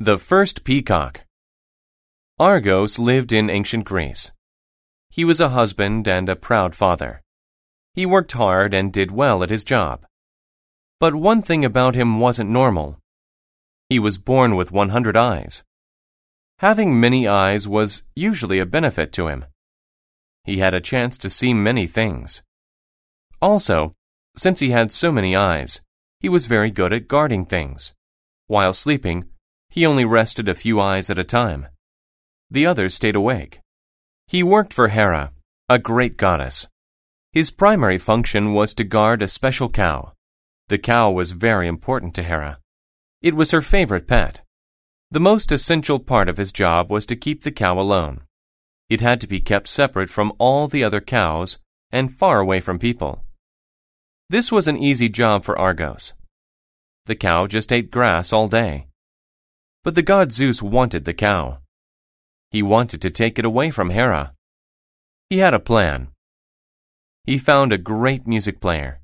The first peacock. Argos lived in ancient Greece. He was a husband and a proud father. He worked hard and did well at his job. But one thing about him wasn't normal. He was born with 100 eyes. Having many eyes was usually a benefit to him. He had a chance to see many things. Also, since he had so many eyes, he was very good at guarding things. While sleeping, he only rested a few eyes at a time. The others stayed awake. He worked for Hera, a great goddess. His primary function was to guard a special cow. The cow was very important to Hera. It was her favorite pet. The most essential part of his job was to keep the cow alone. It had to be kept separate from all the other cows and far away from people. This was an easy job for Argos. The cow just ate grass all day. But the god Zeus wanted the cow. He wanted to take it away from Hera. He had a plan. He found a great music player.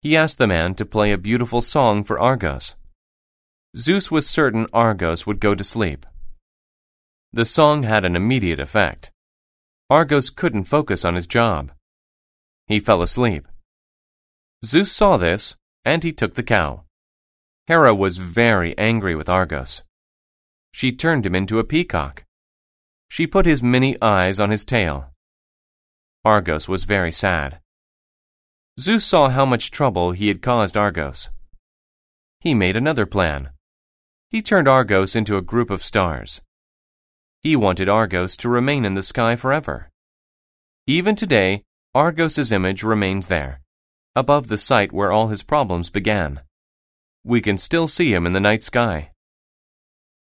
He asked the man to play a beautiful song for Argos. Zeus was certain Argos would go to sleep. The song had an immediate effect. Argos couldn't focus on his job. He fell asleep. Zeus saw this, and he took the cow. Hera was very angry with Argos. She turned him into a peacock. She put his many eyes on his tail. Argos was very sad. Zeus saw how much trouble he had caused Argos. He made another plan. He turned Argos into a group of stars. He wanted Argos to remain in the sky forever. Even today, Argos's image remains there, above the site where all his problems began we can still see him in the night sky.